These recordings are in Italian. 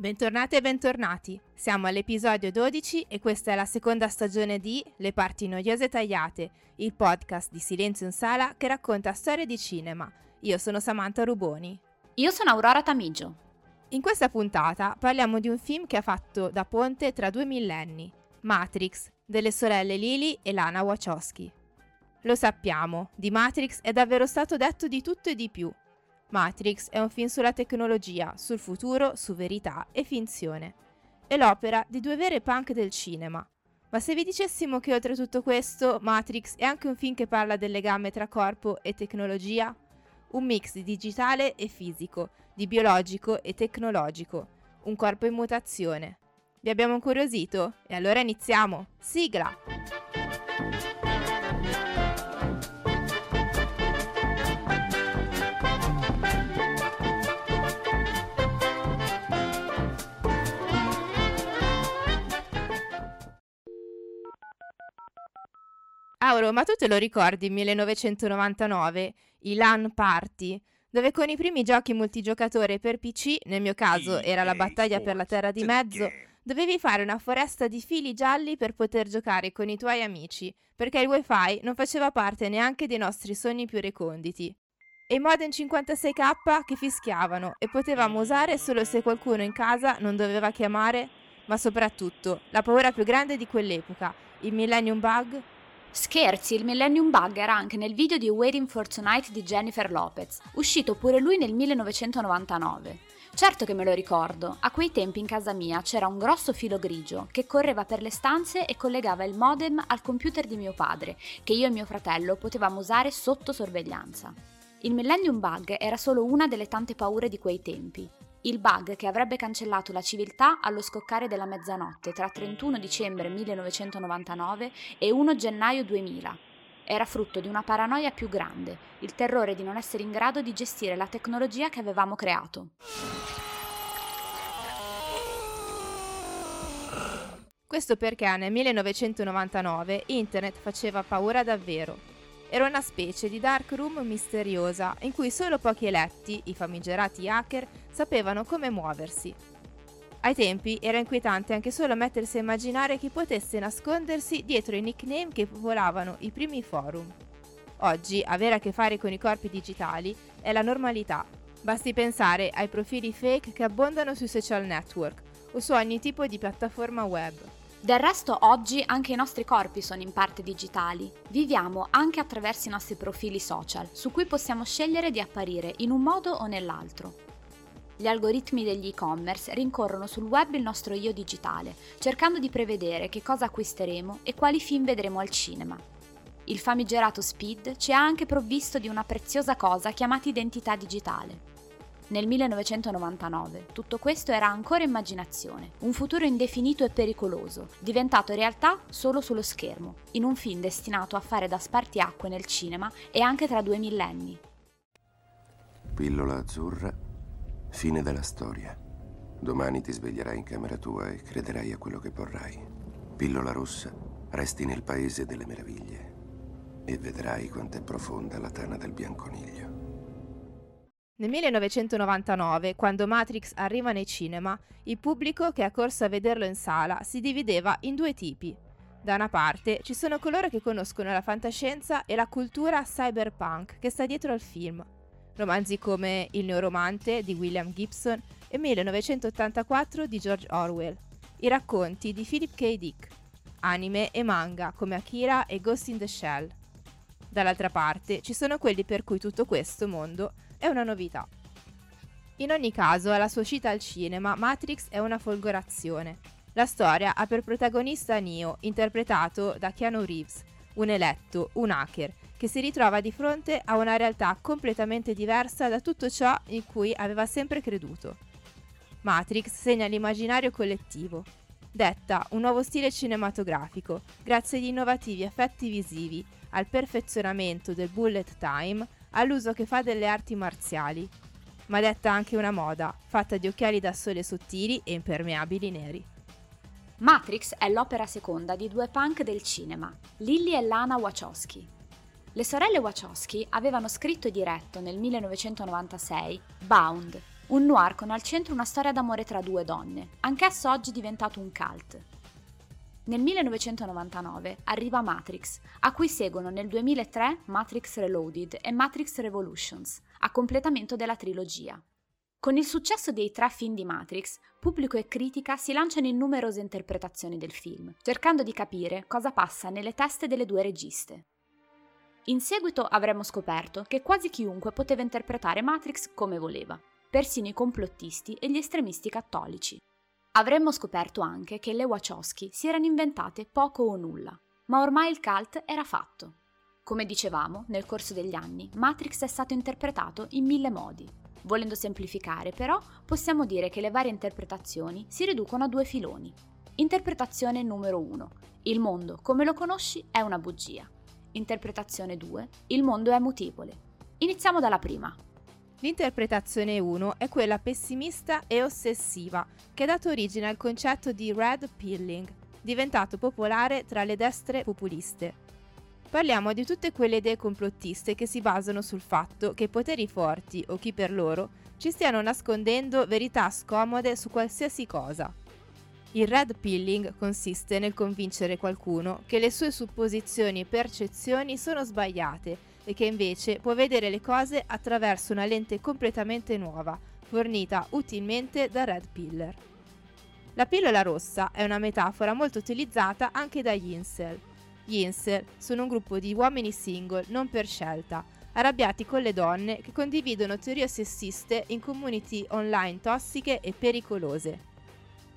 Bentornate e bentornati. Siamo all'episodio 12 e questa è la seconda stagione di Le parti noiose tagliate, il podcast di Silenzio in Sala che racconta storie di cinema. Io sono Samantha Ruboni. Io sono Aurora Tamigio. In questa puntata parliamo di un film che ha fatto da ponte tra due millenni, Matrix, delle sorelle Lily e Lana Wachowski. Lo sappiamo, di Matrix è davvero stato detto di tutto e di più, Matrix è un film sulla tecnologia, sul futuro, su verità e finzione. È l'opera di due vere punk del cinema. Ma se vi dicessimo che oltre tutto questo, Matrix è anche un film che parla del legame tra corpo e tecnologia? Un mix di digitale e fisico, di biologico e tecnologico, un corpo in mutazione. Vi abbiamo incuriosito? E allora iniziamo! Sigla! Auro, ma tu te lo ricordi 1999, i LAN Party, dove con i primi giochi multigiocatore per PC, nel mio caso era la battaglia per la Terra di Mezzo, dovevi fare una foresta di fili gialli per poter giocare con i tuoi amici, perché il wifi non faceva parte neanche dei nostri sogni più reconditi. E i modem 56k che fischiavano e potevamo usare solo se qualcuno in casa non doveva chiamare, ma soprattutto la paura più grande di quell'epoca, il Millennium Bug Scherzi, il Millennium Bug era anche nel video di Waiting for Tonight di Jennifer Lopez, uscito pure lui nel 1999. Certo che me lo ricordo, a quei tempi in casa mia c'era un grosso filo grigio che correva per le stanze e collegava il modem al computer di mio padre, che io e mio fratello potevamo usare sotto sorveglianza. Il Millennium Bug era solo una delle tante paure di quei tempi, il bug che avrebbe cancellato la civiltà allo scoccare della mezzanotte tra 31 dicembre 1999 e 1 gennaio 2000. Era frutto di una paranoia più grande, il terrore di non essere in grado di gestire la tecnologia che avevamo creato. Questo perché nel 1999 Internet faceva paura davvero era una specie di dark room misteriosa in cui solo pochi eletti, i famigerati hacker, sapevano come muoversi. Ai tempi era inquietante anche solo mettersi a immaginare chi potesse nascondersi dietro i nickname che popolavano i primi forum. Oggi avere a che fare con i corpi digitali è la normalità. Basti pensare ai profili fake che abbondano sui social network o su ogni tipo di piattaforma web. Del resto oggi anche i nostri corpi sono in parte digitali. Viviamo anche attraverso i nostri profili social, su cui possiamo scegliere di apparire in un modo o nell'altro. Gli algoritmi degli e-commerce rincorrono sul web il nostro io digitale, cercando di prevedere che cosa acquisteremo e quali film vedremo al cinema. Il famigerato Speed ci ha anche provvisto di una preziosa cosa chiamata identità digitale. Nel 1999 tutto questo era ancora immaginazione, un futuro indefinito e pericoloso, diventato realtà solo sullo schermo, in un film destinato a fare da spartiacque nel cinema e anche tra due millenni. Pillola azzurra, fine della storia. Domani ti sveglierai in camera tua e crederai a quello che vorrai. Pillola rossa, resti nel paese delle meraviglie e vedrai quanto è profonda la tana del bianconiglio. Nel 1999, quando Matrix arriva nei cinema, il pubblico che ha corso a vederlo in sala si divideva in due tipi. Da una parte ci sono coloro che conoscono la fantascienza e la cultura cyberpunk che sta dietro al film. Romanzi come Il neuromante di William Gibson e 1984 di George Orwell. I racconti di Philip K. Dick. Anime e manga come Akira e Ghost in the Shell. Dall'altra parte ci sono quelli per cui tutto questo mondo è una novità. In ogni caso, alla sua uscita al cinema, Matrix è una folgorazione. La storia ha per protagonista Neo, interpretato da Keanu Reeves, un eletto, un hacker, che si ritrova di fronte a una realtà completamente diversa da tutto ciò in cui aveva sempre creduto. Matrix segna l'immaginario collettivo. Detta un nuovo stile cinematografico, grazie agli innovativi effetti visivi, al perfezionamento del bullet time all'uso che fa delle arti marziali, ma detta anche una moda, fatta di occhiali da sole sottili e impermeabili neri. Matrix è l'opera seconda di due punk del cinema, Lily e Lana Wachowski. Le sorelle Wachowski avevano scritto e diretto nel 1996 Bound, un noir con al centro una storia d'amore tra due donne, anch'esso oggi diventato un cult. Nel 1999 arriva Matrix, a cui seguono nel 2003 Matrix Reloaded e Matrix Revolutions, a completamento della trilogia. Con il successo dei tre film di Matrix, pubblico e critica si lanciano in numerose interpretazioni del film, cercando di capire cosa passa nelle teste delle due registe. In seguito avremmo scoperto che quasi chiunque poteva interpretare Matrix come voleva, persino i complottisti e gli estremisti cattolici. Avremmo scoperto anche che le Wachowski si erano inventate poco o nulla, ma ormai il cult era fatto. Come dicevamo, nel corso degli anni, Matrix è stato interpretato in mille modi. Volendo semplificare, però, possiamo dire che le varie interpretazioni si riducono a due filoni. Interpretazione numero 1. Il mondo, come lo conosci, è una bugia. Interpretazione 2. Il mondo è mutevole. Iniziamo dalla prima. L'interpretazione 1 è quella pessimista e ossessiva, che ha dato origine al concetto di red pilling, diventato popolare tra le destre populiste. Parliamo di tutte quelle idee complottiste che si basano sul fatto che i poteri forti, o chi per loro, ci stiano nascondendo verità scomode su qualsiasi cosa. Il red pilling consiste nel convincere qualcuno che le sue supposizioni e percezioni sono sbagliate e che invece può vedere le cose attraverso una lente completamente nuova, fornita utilmente da Red Piller. La pillola rossa è una metafora molto utilizzata anche dagli incel. Gli incel sono un gruppo di uomini single non per scelta, arrabbiati con le donne che condividono teorie sessiste in community online tossiche e pericolose.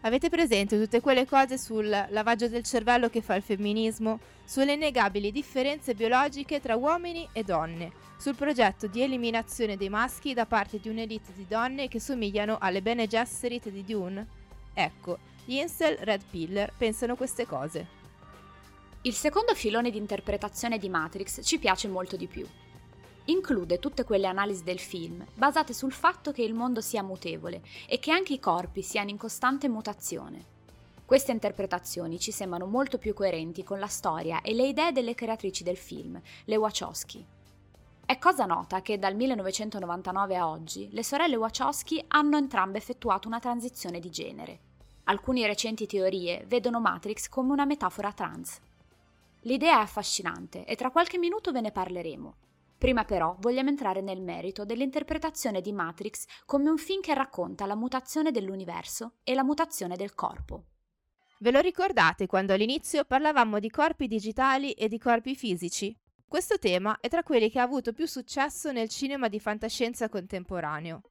Avete presente tutte quelle cose sul lavaggio del cervello che fa il femminismo? Sulle innegabili differenze biologiche tra uomini e donne? Sul progetto di eliminazione dei maschi da parte di un'elite di donne che somigliano alle Bene Gesserit di Dune? Ecco, gli incel Red Piller pensano queste cose. Il secondo filone di interpretazione di Matrix ci piace molto di più include tutte quelle analisi del film basate sul fatto che il mondo sia mutevole e che anche i corpi siano in costante mutazione. Queste interpretazioni ci sembrano molto più coerenti con la storia e le idee delle creatrici del film, le Wachowski. È cosa nota che dal 1999 a oggi le sorelle Wachowski hanno entrambe effettuato una transizione di genere. Alcune recenti teorie vedono Matrix come una metafora trans. L'idea è affascinante e tra qualche minuto ve ne parleremo, Prima però vogliamo entrare nel merito dell'interpretazione di Matrix come un film che racconta la mutazione dell'universo e la mutazione del corpo. Ve lo ricordate quando all'inizio parlavamo di corpi digitali e di corpi fisici? Questo tema è tra quelli che ha avuto più successo nel cinema di fantascienza contemporaneo.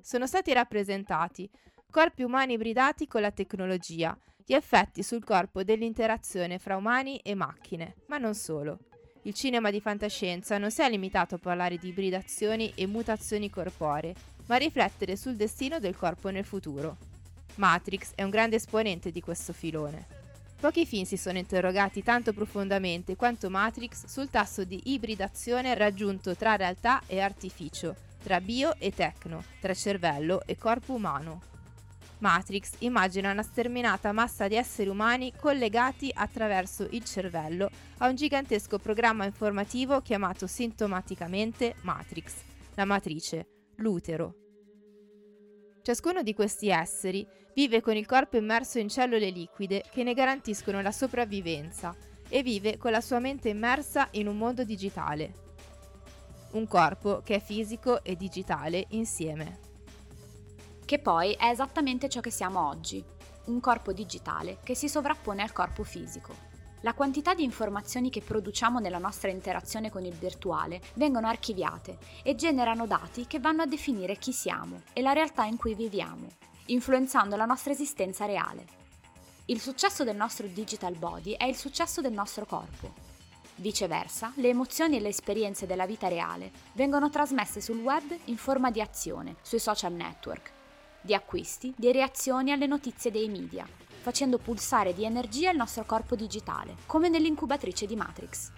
Sono stati rappresentati corpi umani ibridati con la tecnologia, gli effetti sul corpo dell'interazione fra umani e macchine, ma non solo. Il cinema di fantascienza non si è limitato a parlare di ibridazioni e mutazioni corporee, ma a riflettere sul destino del corpo nel futuro. Matrix è un grande esponente di questo filone. Pochi film si sono interrogati tanto profondamente quanto Matrix sul tasso di ibridazione raggiunto tra realtà e artificio, tra bio e tecno, tra cervello e corpo umano. Matrix immagina una sterminata massa di esseri umani collegati attraverso il cervello a un gigantesco programma informativo chiamato sintomaticamente Matrix, la matrice, l'utero. Ciascuno di questi esseri vive con il corpo immerso in cellule liquide che ne garantiscono la sopravvivenza e vive con la sua mente immersa in un mondo digitale. Un corpo che è fisico e digitale insieme che poi è esattamente ciò che siamo oggi, un corpo digitale che si sovrappone al corpo fisico. La quantità di informazioni che produciamo nella nostra interazione con il virtuale vengono archiviate e generano dati che vanno a definire chi siamo e la realtà in cui viviamo, influenzando la nostra esistenza reale. Il successo del nostro digital body è il successo del nostro corpo. Viceversa, le emozioni e le esperienze della vita reale vengono trasmesse sul web in forma di azione, sui social network, di acquisti, di reazioni alle notizie dei media, facendo pulsare di energia il nostro corpo digitale, come nell'incubatrice di Matrix.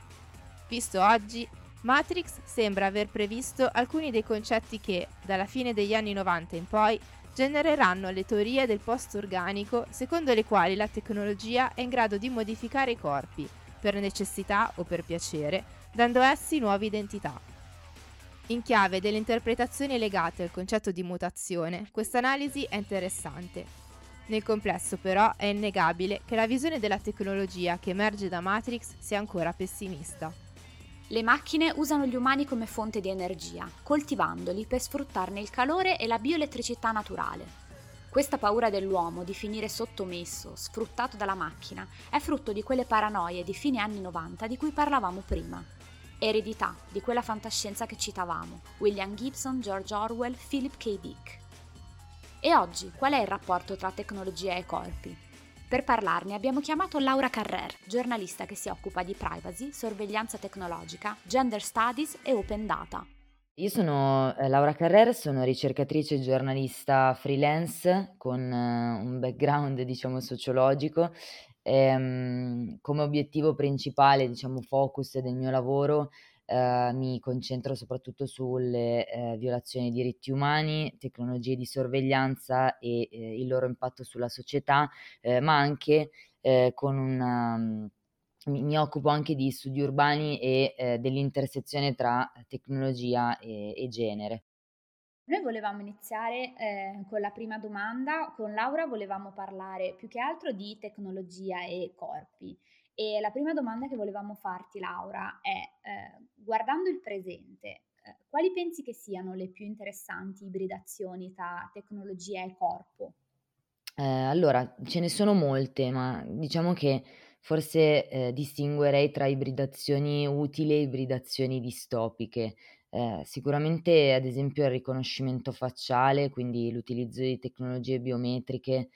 Visto oggi, Matrix sembra aver previsto alcuni dei concetti che, dalla fine degli anni 90 in poi, genereranno le teorie del post-organico secondo le quali la tecnologia è in grado di modificare i corpi, per necessità o per piacere, dando essi nuove identità. In chiave delle interpretazioni legate al concetto di mutazione, questa analisi è interessante. Nel complesso però è innegabile che la visione della tecnologia che emerge da Matrix sia ancora pessimista. Le macchine usano gli umani come fonte di energia, coltivandoli per sfruttarne il calore e la bioelettricità naturale. Questa paura dell'uomo di finire sottomesso, sfruttato dalla macchina, è frutto di quelle paranoie di fine anni 90 di cui parlavamo prima. Eredità di quella fantascienza che citavamo, William Gibson, George Orwell, Philip K. Dick. E oggi qual è il rapporto tra tecnologia e corpi? Per parlarne abbiamo chiamato Laura Carrer, giornalista che si occupa di privacy, sorveglianza tecnologica, gender studies e open data. Io sono eh, Laura Carrer, sono ricercatrice e giornalista freelance con eh, un background diciamo sociologico. E, um, come obiettivo principale, diciamo focus del mio lavoro eh, mi concentro soprattutto sulle eh, violazioni dei diritti umani, tecnologie di sorveglianza e eh, il loro impatto sulla società, eh, ma anche eh, con una... Mm, mi, occupo anche di studi urbani e eh, dell'intersezione tra tecnologia e, e genere. Noi volevamo iniziare eh, con la prima domanda, con Laura volevamo parlare più che altro di tecnologia e corpi. E la prima domanda che volevamo farti, Laura, è eh, guardando il presente, eh, quali pensi che siano le più interessanti ibridazioni tra tecnologia e corpo? Eh, allora, ce ne sono molte, ma diciamo che forse eh, distinguerei tra ibridazioni utili e ibridazioni distopiche. Eh, sicuramente, ad esempio, il riconoscimento facciale, quindi l'utilizzo di tecnologie biometriche eh,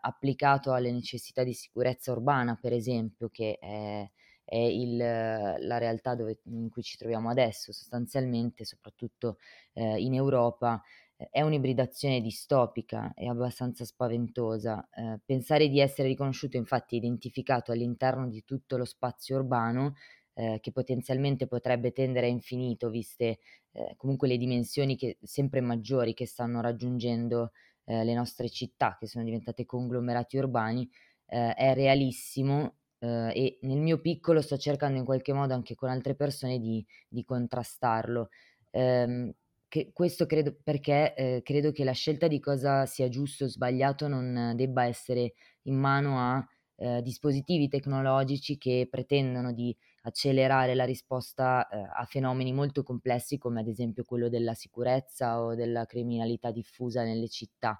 applicato alle necessità di sicurezza urbana, per esempio, che è, è il, la realtà dove, in cui ci troviamo adesso, sostanzialmente, soprattutto eh, in Europa, è un'ibridazione distopica e abbastanza spaventosa. Eh, pensare di essere riconosciuto, infatti, identificato all'interno di tutto lo spazio urbano, eh, che potenzialmente potrebbe tendere a infinito, viste eh, comunque le dimensioni che, sempre maggiori che stanno raggiungendo eh, le nostre città che sono diventate conglomerati urbani, eh, è realissimo eh, e nel mio piccolo sto cercando in qualche modo anche con altre persone di, di contrastarlo. Ehm, che questo credo perché eh, credo che la scelta di cosa sia giusto o sbagliato non debba essere in mano a eh, dispositivi tecnologici che pretendono di accelerare la risposta eh, a fenomeni molto complessi come ad esempio quello della sicurezza o della criminalità diffusa nelle città.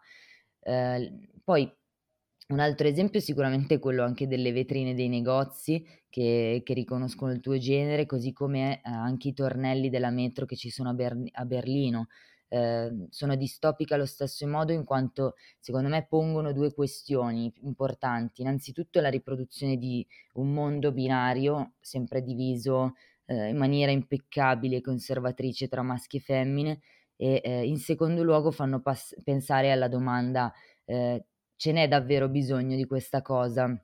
Eh, poi un altro esempio è sicuramente quello anche delle vetrine dei negozi che, che riconoscono il tuo genere, così come eh, anche i tornelli della metro che ci sono a, Ber- a Berlino eh, sono distopiche allo stesso modo in quanto secondo me pongono due questioni importanti. Innanzitutto la riproduzione di un mondo binario sempre diviso eh, in maniera impeccabile e conservatrice tra maschi e femmine e eh, in secondo luogo fanno pass- pensare alla domanda eh, ce n'è davvero bisogno di questa cosa?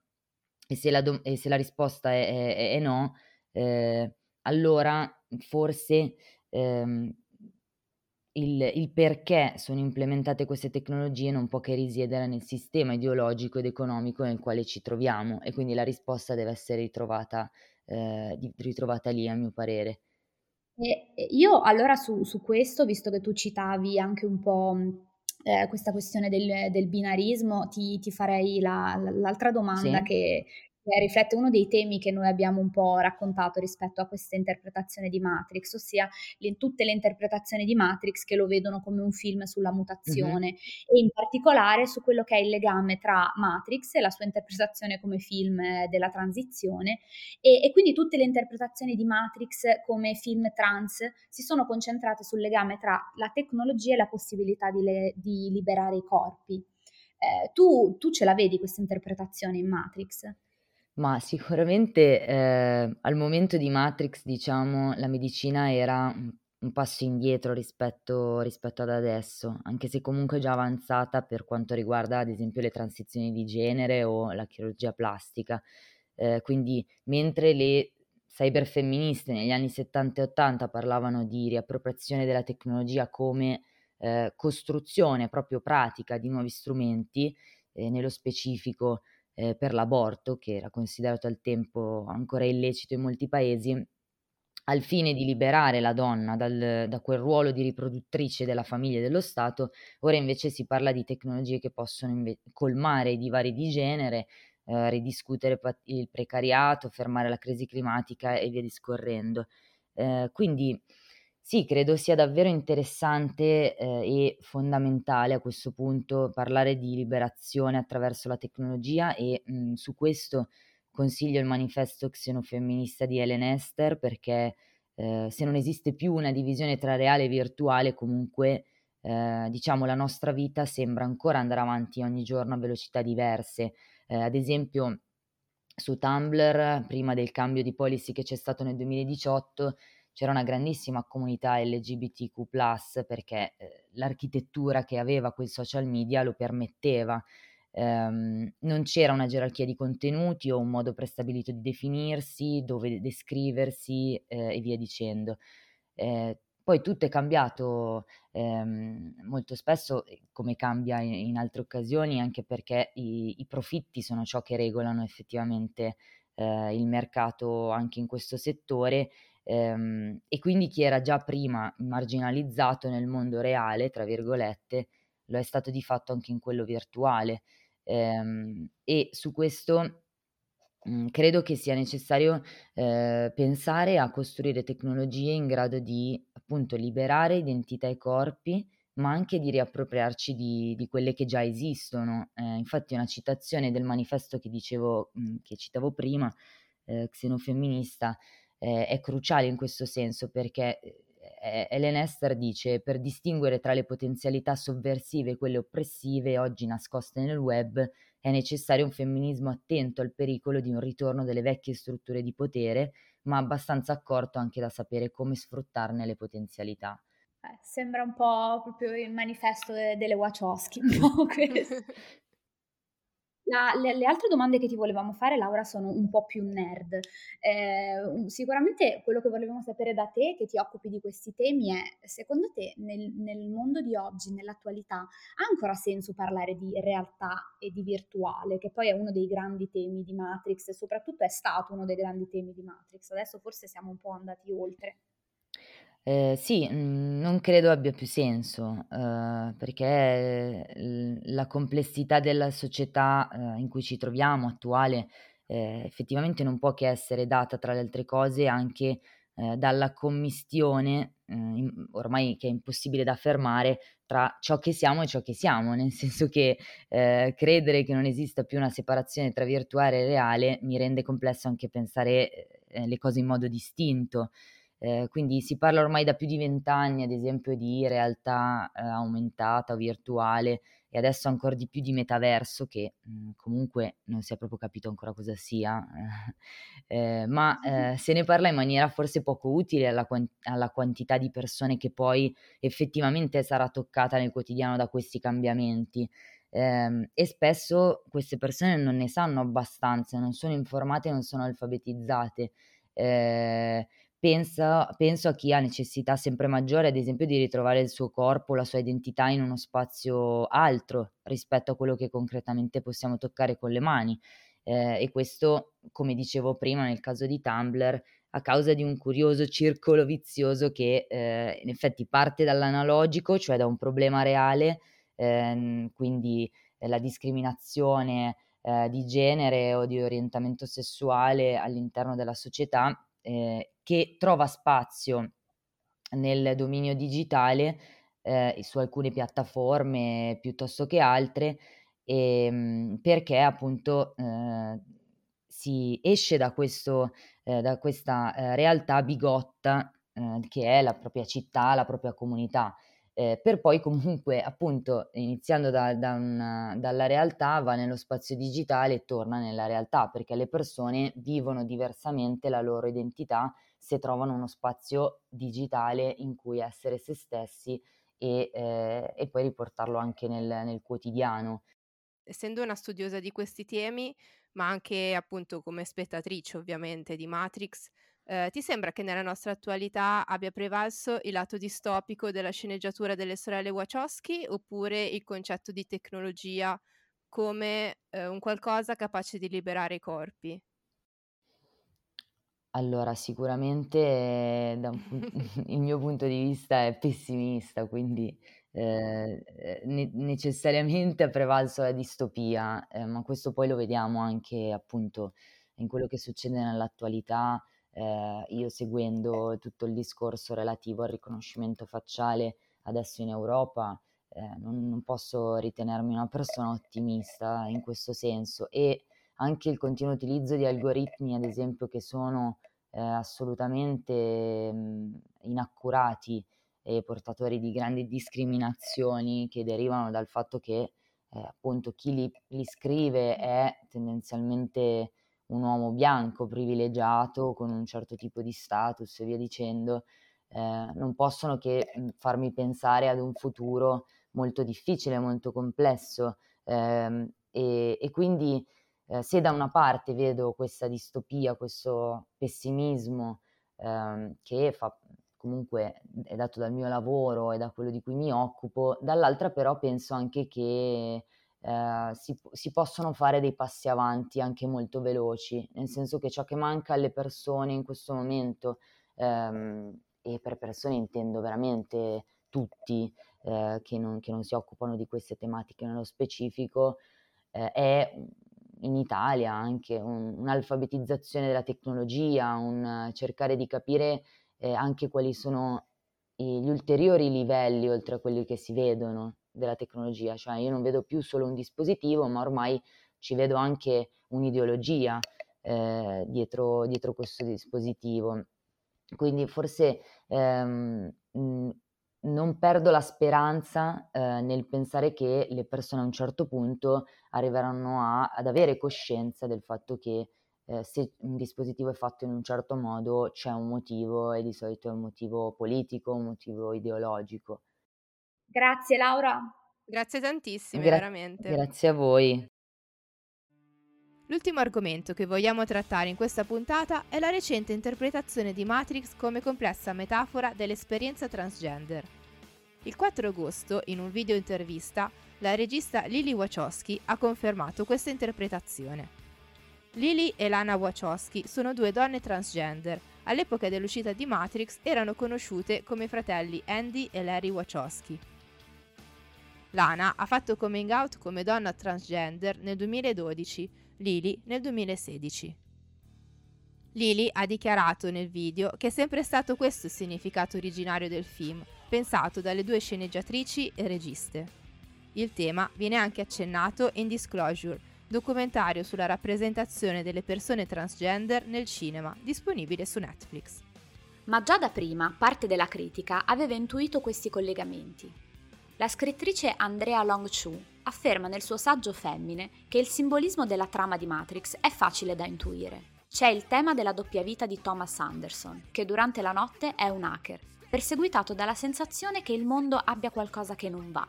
E se la, do- e se la risposta è, è, è no, eh, allora forse ehm, il, il, perché sono implementate queste tecnologie non può che risiedere nel sistema ideologico ed economico nel quale ci troviamo e quindi la risposta deve essere ritrovata, eh, ritrovata lì a mio parere. E io allora su, su, questo, visto che tu citavi anche un po' eh, questa questione del, del binarismo, ti, ti farei la, l'altra domanda sì. che, che riflette uno dei temi che noi abbiamo un po' raccontato rispetto a questa interpretazione di Matrix, ossia le, tutte le interpretazioni di Matrix che lo vedono come un film sulla mutazione mm-hmm. e in particolare su quello che è il legame tra Matrix e la sua interpretazione come film della transizione e, e quindi tutte le interpretazioni di Matrix come film trans si sono concentrate sul legame tra la tecnologia e la possibilità di, le, di liberare i corpi. Eh, tu, tu ce la vedi questa interpretazione in Matrix? Ma sicuramente, ehm, al momento di Matrix, diciamo, la medicina era un passo indietro rispetto rispetto ad adesso, anche se comunque già avanzata per quanto riguarda, ad esempio, le transizioni di genere o la chirurgia plastica. Ehm, quindi mentre le cyberfemministe negli anni '70 e '80 parlavano di riappropriazione della tecnologia come, ehm, costruzione proprio pratica di nuovi strumenti, e nello specifico eh, per l'aborto, che era considerato al tempo ancora illecito in molti paesi, al fine di liberare la donna dal da quel ruolo di riproduttrice della famiglia e dello Stato, ora invece si parla di tecnologie che possono inve colmare i divari di genere, ehm, ridiscutere il precariato, fermare la crisi climatica e via discorrendo. Ehm, quindi sì, credo sia davvero interessante, ehm, e fondamentale a questo punto parlare di liberazione attraverso la tecnologia e, mhmm, su questo consiglio il manifesto xenofemminista di Helen Esther perché, ehm, se non esiste più una divisione tra reale e virtuale comunque, ehm, diciamo la nostra vita sembra ancora andare avanti ogni giorno a velocità diverse. Ehm, ad esempio su Tumblr, prima del cambio di policy che c'è stato nel 2018, c'era una grandissima comunità LGBTQ+, perché, ehm, l'architettura che aveva quel social media lo permetteva. Ehm, non c'era una gerarchia di contenuti o un modo prestabilito di definirsi, dove descriversi, ehm, e via dicendo. Ehm, poi tutto è cambiato, ehm, molto spesso, come cambia i in altre occasioni, anche perché i i profitti sono ciò che regolano effettivamente, ehm, il mercato anche in questo settore Ehm, e quindi chi era già prima marginalizzato nel mondo "reale", tra virgolette, lo è stato di fatto anche in quello virtuale. Ehm, e su questo, mhmm, credo che sia necessario, ehm, pensare a costruire tecnologie in grado di, appunto, liberare identità e corpi, ma anche di riappropriarci di di quelle che già esistono. Ehm, infatti una citazione del manifesto che dicevo mhmm, che citavo prima, ehm, xenofemminista, ehm, è cruciale in questo senso perché, Helen Esther dice: "Per distinguere tra le potenzialità sovversive e quelle oppressive oggi nascoste nel web, è necessario un femminismo attento al pericolo di un ritorno delle vecchie strutture di potere, ma abbastanza accorto anche da sapere come sfruttarne le potenzialità". Eh, sembra un po' proprio il manifesto de delle Wachowski, un po' questo. La le le altre domande che ti volevamo fare, Laura, sono un po' più nerd. Ehm, sicuramente quello che volevamo sapere da te, che ti occupi di questi temi, è: secondo te nel nel mondo di oggi, nell'attualità, ha ancora senso parlare di realtà e di virtuale, che poi è uno dei grandi temi di Matrix e soprattutto è stato uno dei grandi temi di Matrix. Adesso forse siamo un po' andati oltre. Ehm, sì, non credo abbia più senso, uhm, perché l la complessità della società, uhm, in cui ci troviamo attuale, ehm, effettivamente non può che essere data, tra le altre cose, anche, ehm, dalla commistione, im ormai che è impossibile da fermare, tra ciò che siamo e ciò che siamo. Nel senso che, ehm, credere che non esista più una separazione tra virtuale e reale mi rende complesso anche pensare, ehm, le cose in modo distinto. Ehm, quindi si parla ormai da più di 20 anni, ad esempio, di realtà, ehm, aumentata o virtuale e adesso ancor di più di metaverso che, mhmm, comunque non si è proprio capito ancora cosa sia, ehm, ma, ehm, se ne parla in maniera forse poco utile alla quan alla quantità di persone che poi effettivamente sarà toccata nel quotidiano da questi cambiamenti. Ehm, e spesso queste persone non ne sanno abbastanza, non sono informate, non sono alfabetizzate. Ehm Pensa penso a chi ha necessità sempre maggiore, ad esempio, di ritrovare il suo corpo, la sua identità in uno spazio altro rispetto a quello che concretamente possiamo toccare con le mani. Ehm, e questo, come dicevo prima nel caso di Tumblr, a causa di un curioso circolo vizioso che, ehm, in effetti parte dall'analogico, cioè da un problema reale, ehm, quindi, ehm, la discriminazione, ehm, di genere o di orientamento sessuale all'interno della società ehm, che trova spazio nel dominio digitale, ehm, su alcune piattaforme piuttosto che altre, ehm, perché appunto, ehm, si esce da questo ehm, da questa, ehm, realtà bigotta, ehm, che è la propria città, la propria comunità. Ehm, per poi comunque appunto iniziando da da un dalla realtà va nello spazio digitale e torna nella realtà, perché le persone vivono diversamente la loro identità se trovano uno spazio digitale in cui essere se stessi e, ehm, e poi riportarlo anche nel nel quotidiano. Essendo una studiosa di questi temi, ma anche appunto come spettatrice ovviamente di Matrix, Ehm, ti sembra che nella nostra attualità abbia prevalso il lato distopico della sceneggiatura delle sorelle Wachowski, oppure il concetto di tecnologia come, ehm, un qualcosa capace di liberare i corpi? Allora, sicuramente da un pun il mio punto di vista è pessimista, quindi, ehm, ne necessariamente ha prevalso la distopia, ehm, ma questo poi lo vediamo anche appunto in quello che succede nell'attualità. Ehm, io seguendo tutto il discorso relativo al riconoscimento facciale adesso in Europa, ehm, non non posso ritenermi una persona ottimista in questo senso e anche il continuo utilizzo di algoritmi, ad esempio, che sono eh, assolutamente mh, inaccurati e portatori di grandi discriminazioni che derivano dal fatto che eh, appunto chi li, li, scrive è tendenzialmente un uomo bianco privilegiato con un certo tipo di status e via dicendo, eh, non possono che farmi pensare ad un futuro molto difficile, molto complesso ehm, e, e quindi eh, se da una parte vedo questa distopia, questo pessimismo ehm, che fa, comunque è dato dal mio lavoro e da quello di cui mi occupo, dall'altra però penso anche che eh, si, si, possono fare dei passi avanti anche molto veloci, nel senso che ciò che manca alle persone in questo momento, ehm, e per persone intendo veramente tutti eh, che, non, che, non, si occupano di queste tematiche nello specifico, eh, è in Italia anche un, un'alfabetizzazione della tecnologia, un cercare di capire eh, anche quali sono gli ulteriori livelli oltre a quelli che si vedono della tecnologia, cioè io non vedo più solo un dispositivo, ma ormai ci vedo anche un'ideologia eh, dietro, dietro, questo dispositivo. Quindi forse ehm, non perdo la speranza eh, nel pensare che le persone a un certo punto arriveranno a, ad avere coscienza del fatto che eh, se un dispositivo è fatto in un certo modo c'è un motivo e di solito è un motivo politico, un motivo ideologico. Grazie Laura. Grazie tantissimo, Gra- veramente. Grazie a voi. L'ultimo argomento che vogliamo trattare in questa puntata è la recente interpretazione di Matrix come complessa metafora dell'esperienza transgender. Il 4 agosto, in un video intervista, la regista Lily Wachowski ha confermato questa interpretazione. Lily e Lana Wachowski sono due donne transgender. All'epoca dell'uscita di Matrix erano conosciute come fratelli Andy e Larry Wachowski. Lana ha fatto coming out come donna transgender nel 2012 Lily nel 2016. Lily ha dichiarato nel video che è sempre stato questo il significato originario del film, pensato dalle due sceneggiatrici e registe. Il tema viene anche accennato in Disclosure, documentario sulla rappresentazione delle persone transgender nel cinema, disponibile su Netflix. Ma già da prima parte della critica aveva intuito questi collegamenti. La scrittrice Andrea Long Chu afferma nel suo saggio Femmine che il simbolismo della trama di Matrix è facile da intuire. C'è il tema della doppia vita di Thomas Anderson, che durante la notte è un hacker, perseguitato dalla sensazione che il mondo abbia qualcosa che non va.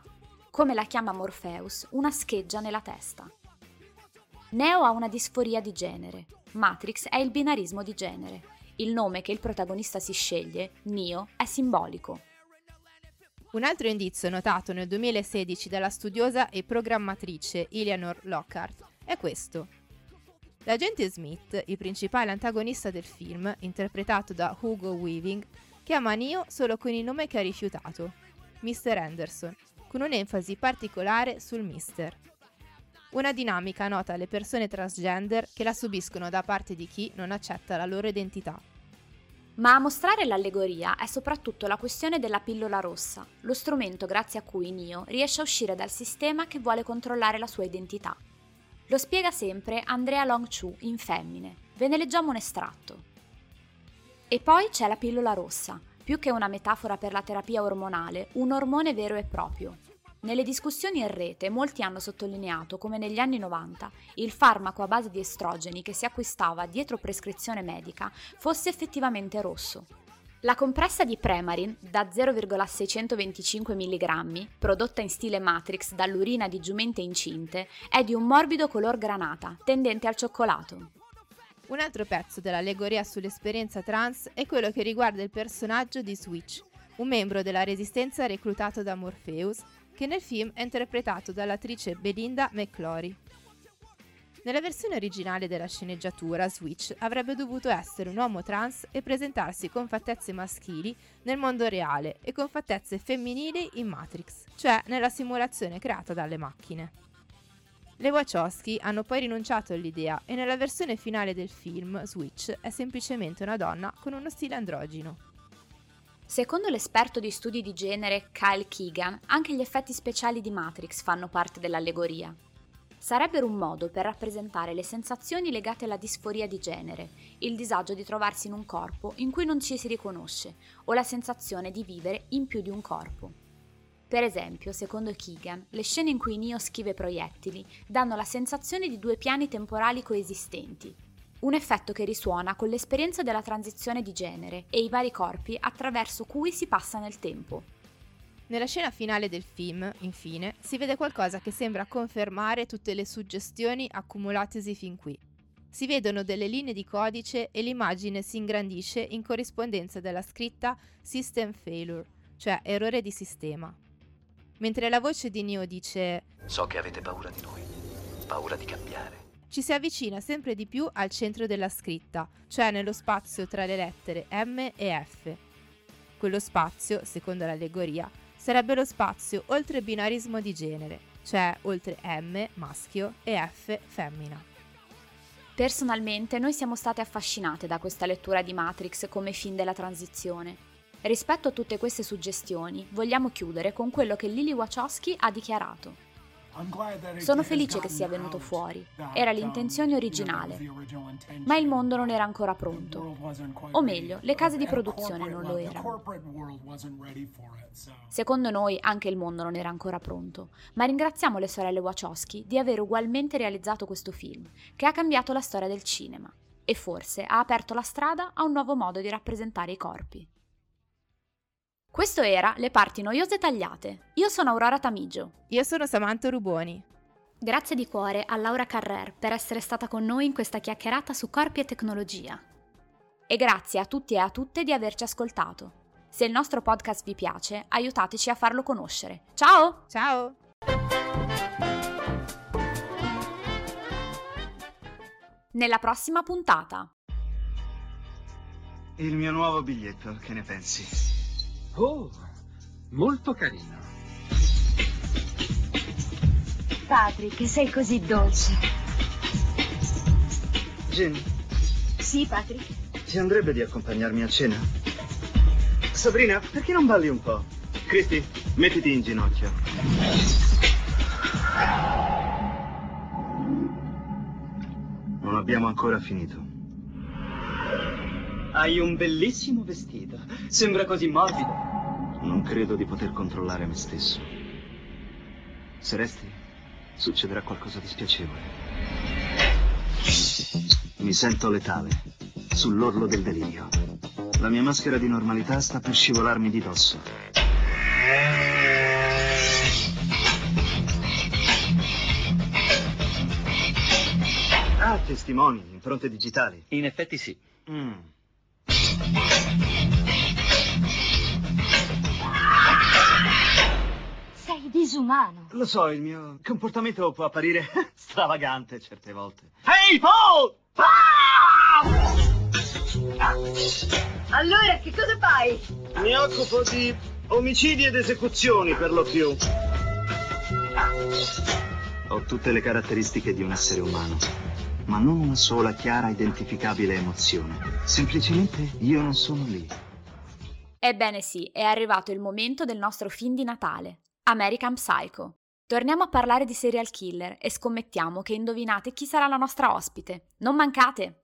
Come la chiama Morpheus, una scheggia nella testa. Neo ha una disforia di genere, Matrix è il binarismo di genere. Il nome che il protagonista si sceglie, Neo, è simbolico, un altro indizio notato nel 2016 dalla studiosa e programmatrice Eleanor Lockhart è questo. L'agente Smith, il principale antagonista del film, interpretato da Hugo Weaving, chiama Neo solo con il nome che ha rifiutato, Mr. Anderson, con un'enfasi particolare sul Mister. Una dinamica nota alle persone transgender che la subiscono da parte di chi non accetta la loro identità. Ma a mostrare l'allegoria è soprattutto la questione della pillola rossa, lo strumento grazie a cui Neo riesce a uscire dal sistema che vuole controllare la sua identità. Lo spiega sempre Andrea Long Chu in Femmine. Ve ne leggiamo un estratto. E poi c'è la pillola rossa, più che una metafora per la terapia ormonale, un ormone vero e proprio, nelle discussioni in rete molti hanno sottolineato come negli anni 90 il farmaco a base di estrogeni che si acquistava dietro prescrizione medica fosse effettivamente rosso. La compressa di Premarin da 0,625 mg, prodotta in stile Matrix dall'urina di giumente incinte, è di un morbido color granata, tendente al cioccolato. Un altro pezzo dell'allegoria sull'esperienza trans è quello che riguarda il personaggio di Switch, un membro della resistenza reclutato da Morpheus che nel film è interpretato dall'attrice Belinda McClory. Nella versione originale della sceneggiatura, Switch avrebbe dovuto essere un uomo trans e presentarsi con fattezze maschili nel mondo reale e con fattezze femminili in Matrix, cioè nella simulazione creata dalle macchine. Le Wachowski hanno poi rinunciato all'idea e nella versione finale del film Switch è semplicemente una donna con uno stile androgino. Secondo l'esperto di studi di genere Kyle Keegan, anche gli effetti speciali di Matrix fanno parte dell'allegoria sarebbero un modo per rappresentare le sensazioni legate alla disforia di genere, il disagio di trovarsi in un corpo in cui non ci si riconosce o la sensazione di vivere in più di un corpo. Per esempio, secondo Keegan, le scene in cui Neo schive proiettili danno la sensazione di due piani temporali coesistenti, un effetto che risuona con l'esperienza della transizione di genere e i vari corpi attraverso cui si passa nel tempo. Nella scena finale del film, infine, si vede qualcosa che sembra confermare tutte le suggestioni accumulatesi fin qui. Si vedono delle linee di codice e l'immagine si ingrandisce in corrispondenza della scritta System Failure, cioè errore di sistema. Mentre la voce di Neo dice So che avete paura di noi, paura di cambiare. Ci si avvicina sempre di più al centro della scritta, cioè nello spazio tra le lettere M e F. Quello spazio, secondo l'allegoria, sarebbe lo spazio oltre binarismo di genere, cioè oltre M maschio e F femmina. Personalmente noi siamo state affascinate da questa lettura di Matrix come fin della transizione. Rispetto a tutte queste suggestioni, vogliamo chiudere con quello che Lily Wachowski ha dichiarato. Sono felice che sia venuto fuori, era l'intenzione originale, ma il mondo non era ancora pronto. O meglio, le case di produzione non lo erano. Secondo noi anche il mondo non era ancora pronto, ma ringraziamo le sorelle Wachowski di aver ugualmente realizzato questo film, che ha cambiato la storia del cinema e forse ha aperto la strada a un nuovo modo di rappresentare i corpi. Questo era Le parti noiose tagliate. Io sono Aurora Tamigio. Io sono Samantha Ruboni. Grazie di cuore a Laura Carrer per essere stata con noi in questa chiacchierata su corpi e tecnologia. E grazie a tutti e a tutte di averci ascoltato. Se il nostro podcast vi piace, aiutateci a farlo conoscere. Ciao! Ciao! Nella prossima puntata. Il mio nuovo biglietto, che ne pensi? Oh, molto carino. Patrick, sei così dolce. Jim? Sì, Patrick? Ti andrebbe di accompagnarmi a cena? Sabrina, perché non balli un po'? Christy, mettiti in ginocchio. Non abbiamo ancora finito. Hai un bellissimo vestito. Sembra così morbido. Non credo di poter controllare me stesso. Se resti, succederà qualcosa di spiacevole. Mi sento letale, sull'orlo del delirio. La mia maschera di normalità sta per scivolarmi di dosso. Ah, testimoni, impronte digitali. In effetti sì. Mm. Sei disumano. Lo so, il mio comportamento può apparire stravagante certe volte. Ehi, Paul! Allora, che cosa fai? Mi occupo di omicidi ed esecuzioni per lo più. Ho tutte le caratteristiche di un essere umano, ma non una sola chiara identificabile emozione. Semplicemente io non sono lì. Ebbene sì, è arrivato il momento del nostro film di Natale, American Psycho. Torniamo a parlare di serial killer e scommettiamo che indovinate chi sarà la nostra ospite. Non mancate!